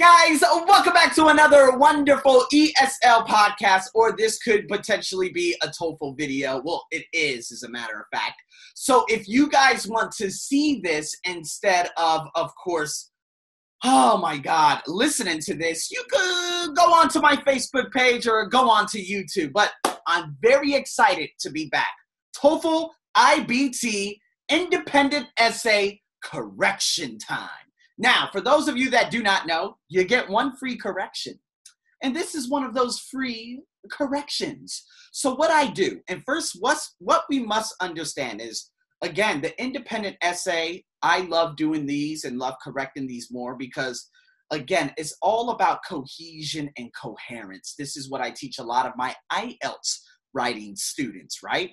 Guys, welcome back to another wonderful ESL podcast, or this could potentially be a TOEFL video. Well, it is, as a matter of fact. So, if you guys want to see this instead of, of course, oh my God, listening to this, you could go onto my Facebook page or go onto YouTube. But I'm very excited to be back. TOEFL IBT Independent Essay Correction Time. Now, for those of you that do not know, you get one free correction. And this is one of those free corrections. So what I do, and first what's what we must understand is again, the independent essay, I love doing these and love correcting these more because again, it's all about cohesion and coherence. This is what I teach a lot of my IELTS writing students, right?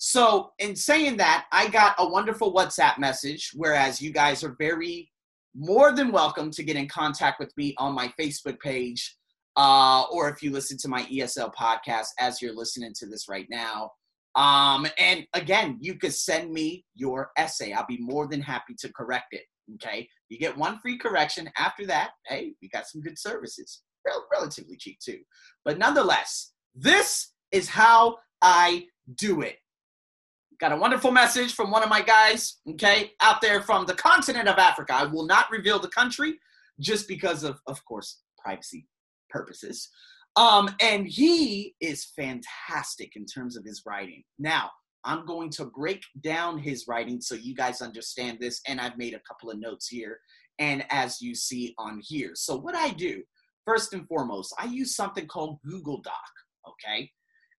So, in saying that, I got a wonderful WhatsApp message, whereas you guys are very more than welcome to get in contact with me on my Facebook page, uh, or if you listen to my ESL podcast as you're listening to this right now. Um, and again, you could send me your essay. I'll be more than happy to correct it. Okay, you get one free correction. After that, hey, we got some good services, Rel- relatively cheap too. But nonetheless, this is how I do it. Got a wonderful message from one of my guys, okay, out there from the continent of Africa. I will not reveal the country just because of, of course, privacy purposes. Um, and he is fantastic in terms of his writing. Now, I'm going to break down his writing so you guys understand this, and I've made a couple of notes here, and as you see on here. So, what I do, first and foremost, I use something called Google Doc, okay?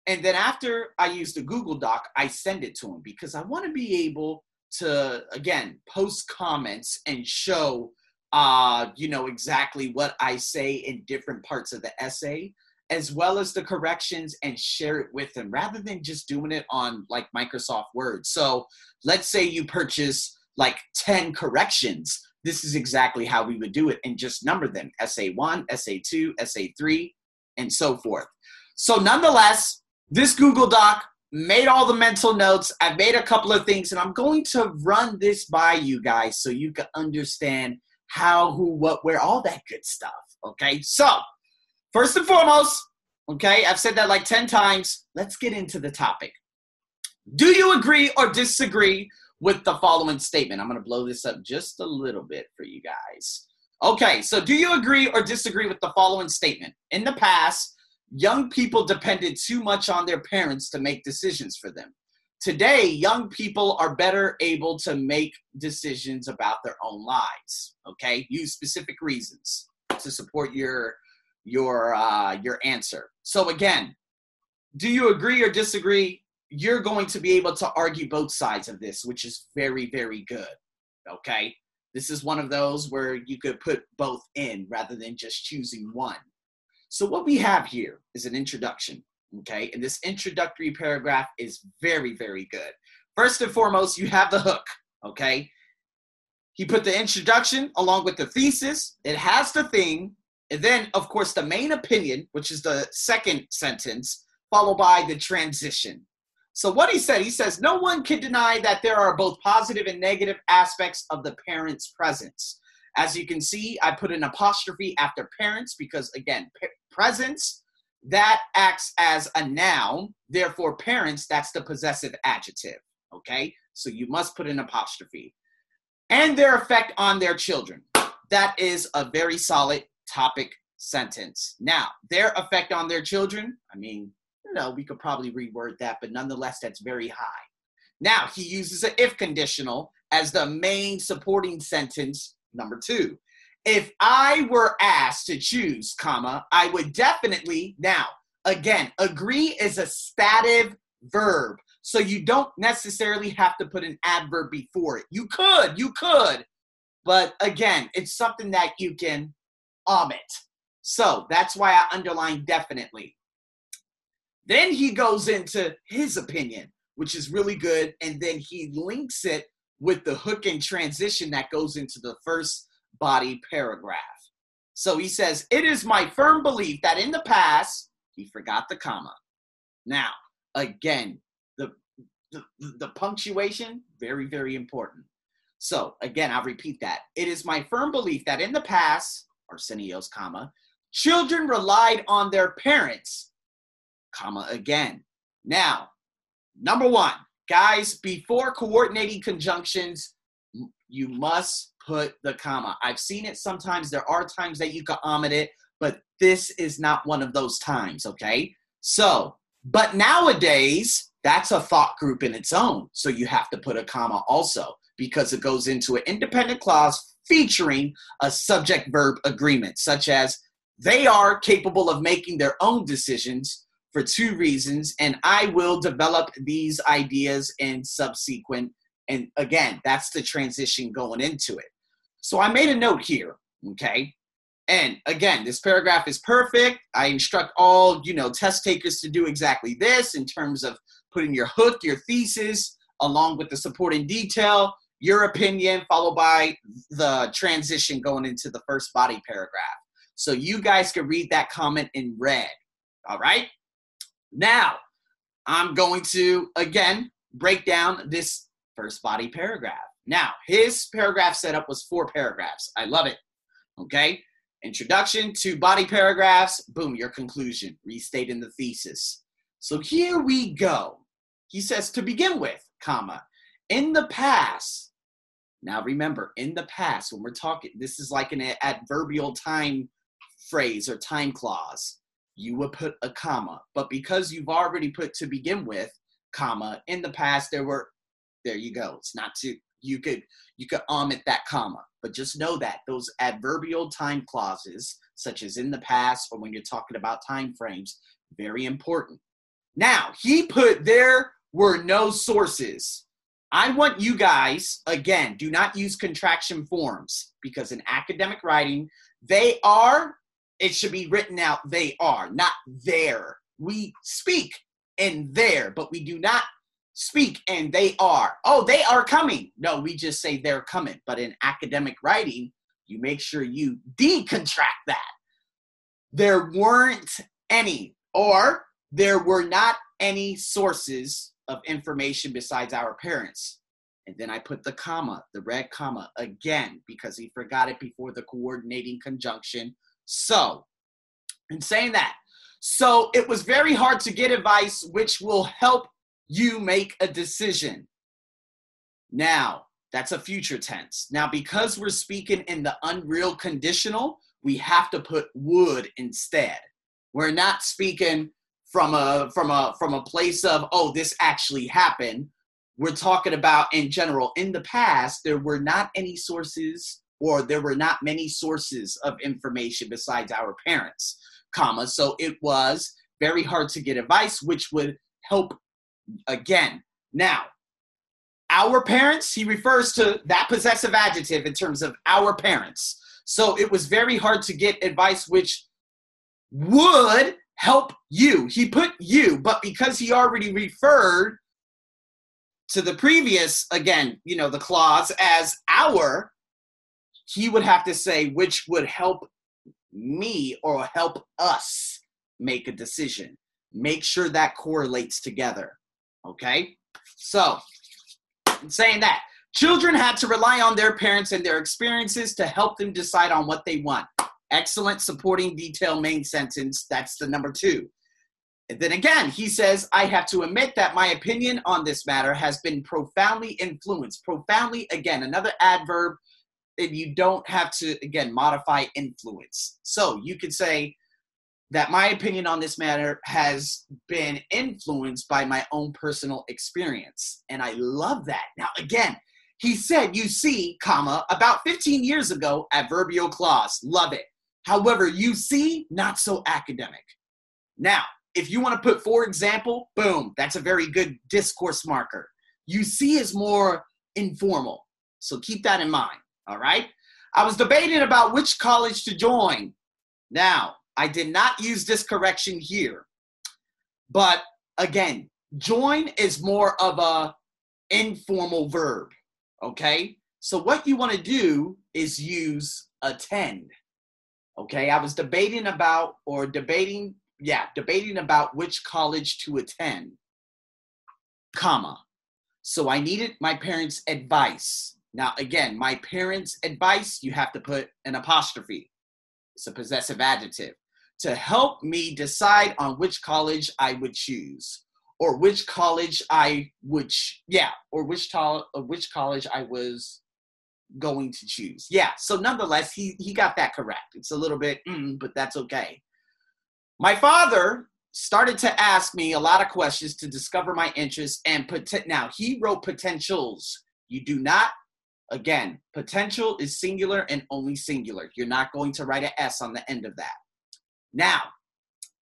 And then after I use the Google Doc, I send it to him because I want to be able to, again, post comments and show, uh, you know, exactly what I say in different parts of the essay, as well as the corrections and share it with him rather than just doing it on like Microsoft Word. So let's say you purchase like 10 corrections. This is exactly how we would do it and just number them SA1, SA2, SA3, and so forth. So, nonetheless, this Google Doc made all the mental notes. I've made a couple of things, and I'm going to run this by you guys so you can understand how, who, what, where, all that good stuff. Okay, so first and foremost, okay, I've said that like 10 times. Let's get into the topic. Do you agree or disagree with the following statement? I'm going to blow this up just a little bit for you guys. Okay, so do you agree or disagree with the following statement? In the past, young people depended too much on their parents to make decisions for them. Today, young people are better able to make decisions about their own lives. Okay, use specific reasons to support your your uh, your answer. So again, do you agree or disagree? You're going to be able to argue both sides of this, which is very very good. Okay, this is one of those where you could put both in rather than just choosing one. So, what we have here is an introduction, okay? And this introductory paragraph is very, very good. First and foremost, you have the hook, okay? He put the introduction along with the thesis, it has the thing, and then, of course, the main opinion, which is the second sentence, followed by the transition. So, what he said, he says, No one can deny that there are both positive and negative aspects of the parent's presence. As you can see, I put an apostrophe after parents because, again, presence, that acts as a noun. Therefore, parents, that's the possessive adjective. Okay? So you must put an apostrophe. And their effect on their children. That is a very solid topic sentence. Now, their effect on their children, I mean, you know, we could probably reword that, but nonetheless, that's very high. Now, he uses an if conditional as the main supporting sentence number two. If I were asked to choose, comma, I would definitely now again agree is a stative verb. So you don't necessarily have to put an adverb before it. You could, you could, but again, it's something that you can omit. So that's why I underline definitely. Then he goes into his opinion, which is really good, and then he links it with the hook and transition that goes into the first body paragraph. So he says, It is my firm belief that in the past, he forgot the comma. Now, again, the, the, the punctuation, very, very important. So again, I'll repeat that. It is my firm belief that in the past, Arsenios, comma, children relied on their parents, comma again. Now, number one, guys, before coordinating conjunctions, you must put the comma. I've seen it sometimes. There are times that you can omit it, but this is not one of those times, okay? So, but nowadays, that's a thought group in its own. So you have to put a comma also because it goes into an independent clause featuring a subject verb agreement, such as they are capable of making their own decisions for two reasons, and I will develop these ideas in subsequent. And again, that's the transition going into it. So I made a note here, okay? And again, this paragraph is perfect. I instruct all, you know, test takers to do exactly this in terms of putting your hook, your thesis, along with the supporting detail, your opinion, followed by the transition going into the first body paragraph. So you guys can read that comment in red. All right? Now, I'm going to again break down this first body paragraph. Now, his paragraph setup was four paragraphs. I love it. Okay? Introduction, two body paragraphs, boom, your conclusion, restating the thesis. So here we go. He says to begin with, comma, in the past. Now remember, in the past, when we're talking, this is like an adverbial time phrase or time clause. You would put a comma, but because you've already put to begin with, comma, in the past there were, there you go. It's not to you could you could omit that comma. But just know that those adverbial time clauses such as in the past or when you're talking about time frames very important. Now he put there were no sources. I want you guys again do not use contraction forms because in academic writing they are it should be written out they are not there we speak in there but we do not speak and they are. Oh, they are coming. No, we just say they're coming. But in academic writing, you make sure you decontract that. There weren't any, or there were not any sources of information besides our parents. And then I put the comma, the red comma, again, because he forgot it before the coordinating conjunction. So, in saying that, so it was very hard to get advice which will help you make a decision. Now, that's a future tense. Now, because we're speaking in the unreal conditional, we have to put would instead. We're not speaking from a from a from a place of oh this actually happened. We're talking about in general in the past there were not any sources or there were not many sources of information besides our parents, comma. So it was very hard to get advice which would help again. Now, our parents, he refers to that possessive adjective in terms of our parents. So it was very hard to get advice which would help you. He put you, but because he already referred to the previous, again, you know, the clause as our, he would have to say which would help me or help us make a decision. Make sure that correlates together. Okay? So, saying that, children had to rely on their parents and their experiences to help them decide on what they want. Excellent supporting detail main sentence. That's the number two. And then again, he says, I have to admit that my opinion on this matter has been profoundly influenced. Profoundly, again, another adverb, and you don't have to, again, modify influence. So you could say, that my opinion on this matter has been influenced by my own personal experience. And I love that. Now, again, he said, you see, comma, about 15 years ago, adverbial clause. Love it. However, you see, not so academic. Now, if you want to put for example, boom, that's a very good discourse marker. You see is more informal. So keep that in mind. All right. I was debating about which college to join. Now, I did not use this correction here. But again, join is more of a informal verb, okay? So what you want to do is use attend. Okay? I was debating about or debating, yeah, debating about which college to attend. Comma. So I needed my parents' advice. Now again, my parents' advice, you have to put an apostrophe. It's a possessive adjective. To help me decide on which college I would choose or which college I would, ch- yeah, or which, to- or which college I was going to choose. Yeah, so nonetheless, he, he got that correct. It's a little bit, mm, but that's okay. My father started to ask me a lot of questions to discover my interests and put now he wrote potentials. You do not again, potential is singular and only singular. You're not going to write an S on the end of that. Now,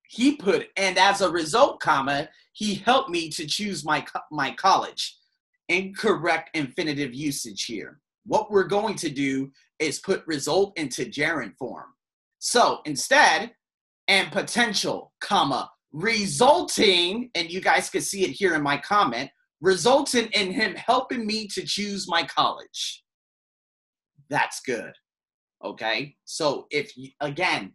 he put and as a result, comma, he helped me to choose my my college. Incorrect infinitive usage here. What we're going to do is put result into gerund form. So instead, and potential, comma, resulting, and you guys can see it here in my comment, resulting in him helping me to choose my college. That's good. Okay. So if you, again,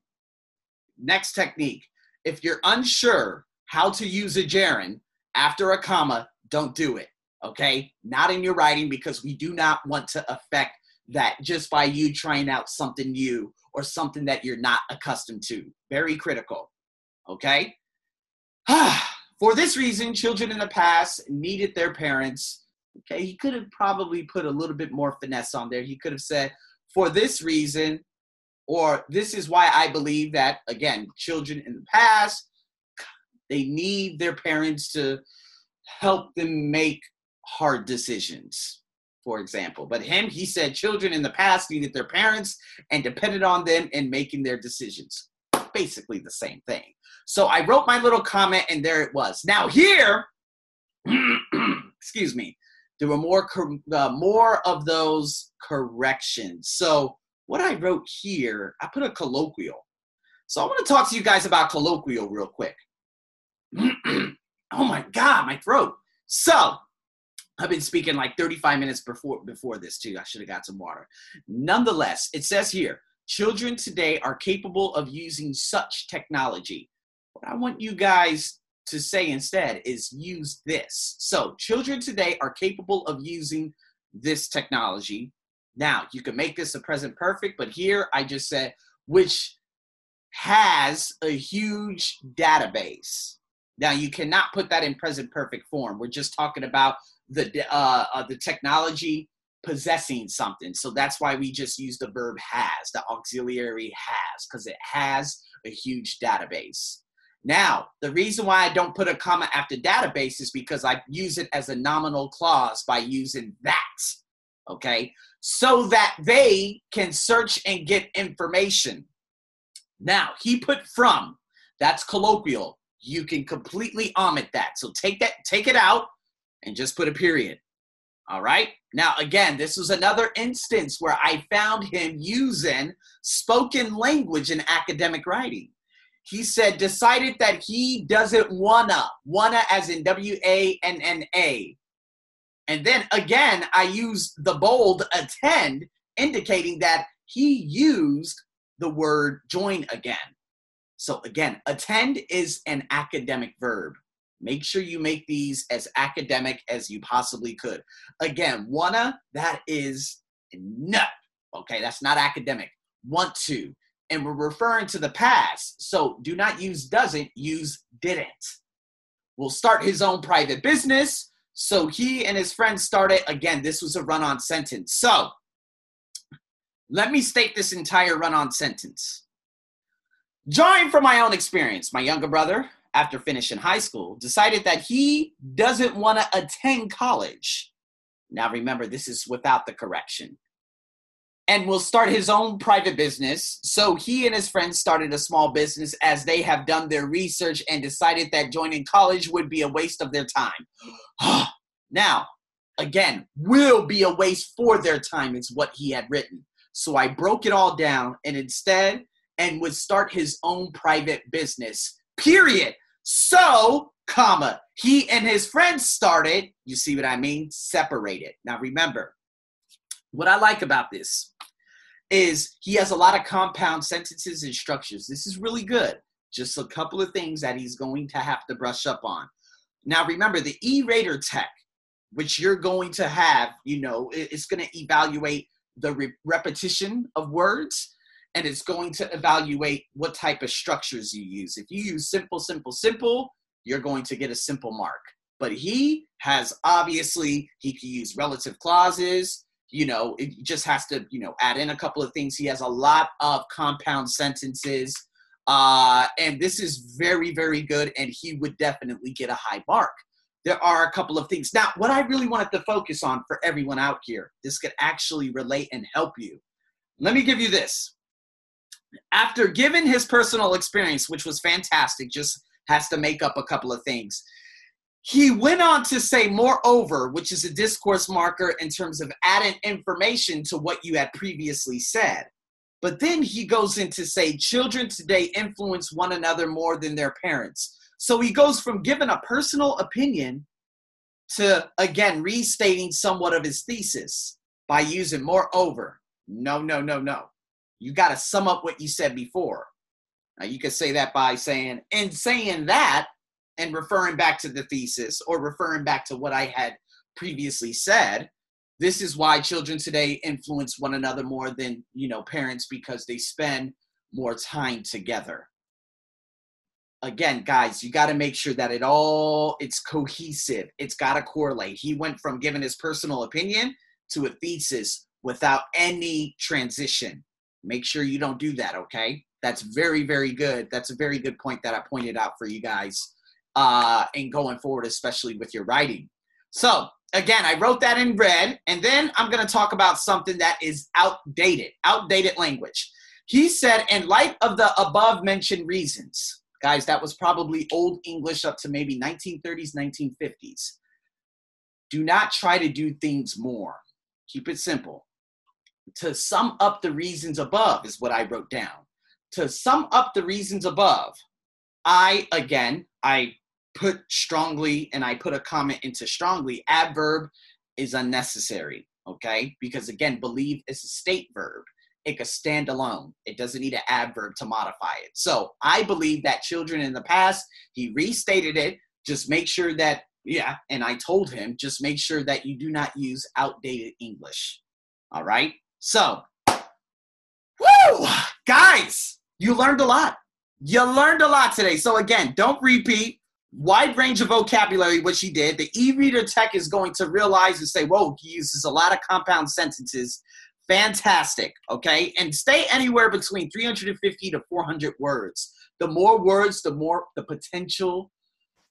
next technique, if you're unsure how to use a gerund after a comma, don't do it. Okay. Not in your writing because we do not want to affect that just by you trying out something new or something that you're not accustomed to. Very critical. Okay. Ah, For this reason, children in the past needed their parents. Okay, he could have probably put a little bit more finesse on there. He could have said, for this reason, or this is why I believe that, again, children in the past, they need their parents to help them make hard decisions, for example. But him, he said children in the past needed their parents and depended on them in making their decisions. Basically the same thing. So I wrote my little comment and there it was. Now here, excuse me, there were more uh, more of those corrections. So what I wrote here, I put a colloquial. So I want to talk to you guys about colloquial real quick. oh my god, my throat. So I've been speaking like 35 minutes before before this too. I should have got some water. Nonetheless, it says here, children today are capable of using such technology what I want you guys to say instead is use this. So, children today are capable of using this technology. Now, you can make this a present perfect, but here I just said, which has a huge database. Now, you cannot put that in present perfect form. We're just talking about the uh, uh, the technology possessing something. So that's why we just use the verb has, the auxiliary has, because it has a huge database. Now, the reason why I don't put a comma after database is because I use it as a nominal clause by using that, okay? So that they can search and get information. Now, he put from, that's colloquial. You can completely omit that. So take that, take it out and just put a period. All right. Now, again, this was another instance where I found him using spoken language in academic writing he said decided that he doesn't wanna wanna as in w-a-n-n-a and then again i use the bold attend indicating that he used the word join again. So again attend is an academic verb. Make sure you make these as academic as you possibly could. Again wanna that is no. Okay that's not academic. Want to and we're referring to the past. So do not use doesn't, use didn't. Will start his own private business. So he and his friends started, again, this was a run on sentence. So let me state this entire run on sentence. Drawing from my own experience, my younger brother, after finishing high school, decided that he doesn't want to attend college. Now remember, this is without the correction and will start his own private business. So he and his friends started a small business as they have done their research and decided that joining college would be a waste of their time. now, again, will be a waste for their time, is what he had written. So I broke it all down and instead, and would start his own private business. Period. So, comma, he and his friends started, you see what I mean? Separated. Now remember, what I like about this is he has a lot of compound sentences and structures. This is really good. Just a couple of things that he's going to have to brush up on. Now, remember the E-Rater tech, which you're going to have, you know, it's going to evaluate the re- repetition of words and it's going to evaluate what type of structures you use. If you use simple, simple, simple, you're going to get a simple mark. But he has obviously, he can use relative clauses. You know, it just has to, you know, add in a couple of things. He has a lot of compound sentences. Uh, and this is very, very good. And he would definitely get a high mark. There are a couple of things. Now, what I really wanted to focus on for everyone out here, this could actually relate and help you. Let me give you this. After giving his personal experience, which was fantastic, just has to make up a couple of things. He went on to say, moreover, which is a discourse marker in terms of adding information to what you had previously said. But then he goes into say, children today influence one another more than their parents. So he goes from giving a personal opinion to, again, restating somewhat of his thesis by using moreover. No, no, no, no. You got to sum up what you said before. Now, you could say that by saying, and saying that and referring back to the thesis or referring back to what I had previously said. This is why children today influence one another more than, you know, parents because they spend more time together. Again, guys, you got to make sure that it all it's cohesive. It's got to correlate. He went from giving his personal opinion to a thesis without any transition. Make sure you don't do that, okay? That's very, very good. That's a very good point that I pointed out for you guys uh, and going forward, especially with your writing. So, again, I wrote that in red, and then I'm going to talk about something that is outdated, outdated language. He said, in light of the above mentioned reasons, guys, that was probably Old English up to maybe 1930s, 1950s. Do not try to do things more. Keep it simple to sum up the reasons above is what I wrote down. To sum up the reasons above, I again I put strongly and I put a comment into strongly. Adverb is unnecessary, okay? Because again, believe is a state verb. It could stand alone. It doesn't need an adverb to modify it. So I believe that children in the past, he restated it. Just make sure that, yeah, and I told him, just make sure that you do not use outdated English. All right? So, woo! Guys, you learned a lot. You learned a lot today. So, again, don't repeat. Wide range of vocabulary, which he did. The e reader tech is going to realize and say, whoa, he uses a lot of compound sentences. Fantastic. Okay. And stay anywhere between 350 to 400 words. The more words, the more the potential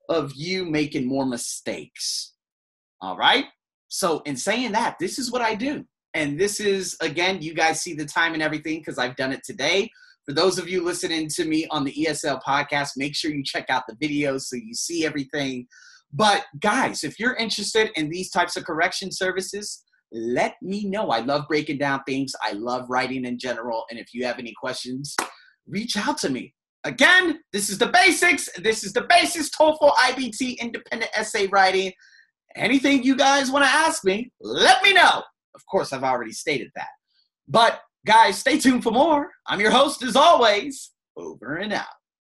of you making more mistakes. All right. So, in saying that, this is what I do. And this is, again, you guys see the time and everything because I've done it today. For those of you listening to me on the ESL podcast, make sure you check out the videos so you see everything. But guys, if you're interested in these types of correction services, let me know. I love breaking down things. I love writing in general. And if you have any questions, reach out to me. Again, this is the basics. This is the basics TOEFL IBT independent essay writing. Anything you guys want to ask me, let me know. Of course, I've already stated that. But guys, stay tuned for more. I'm your host as always. Over and out.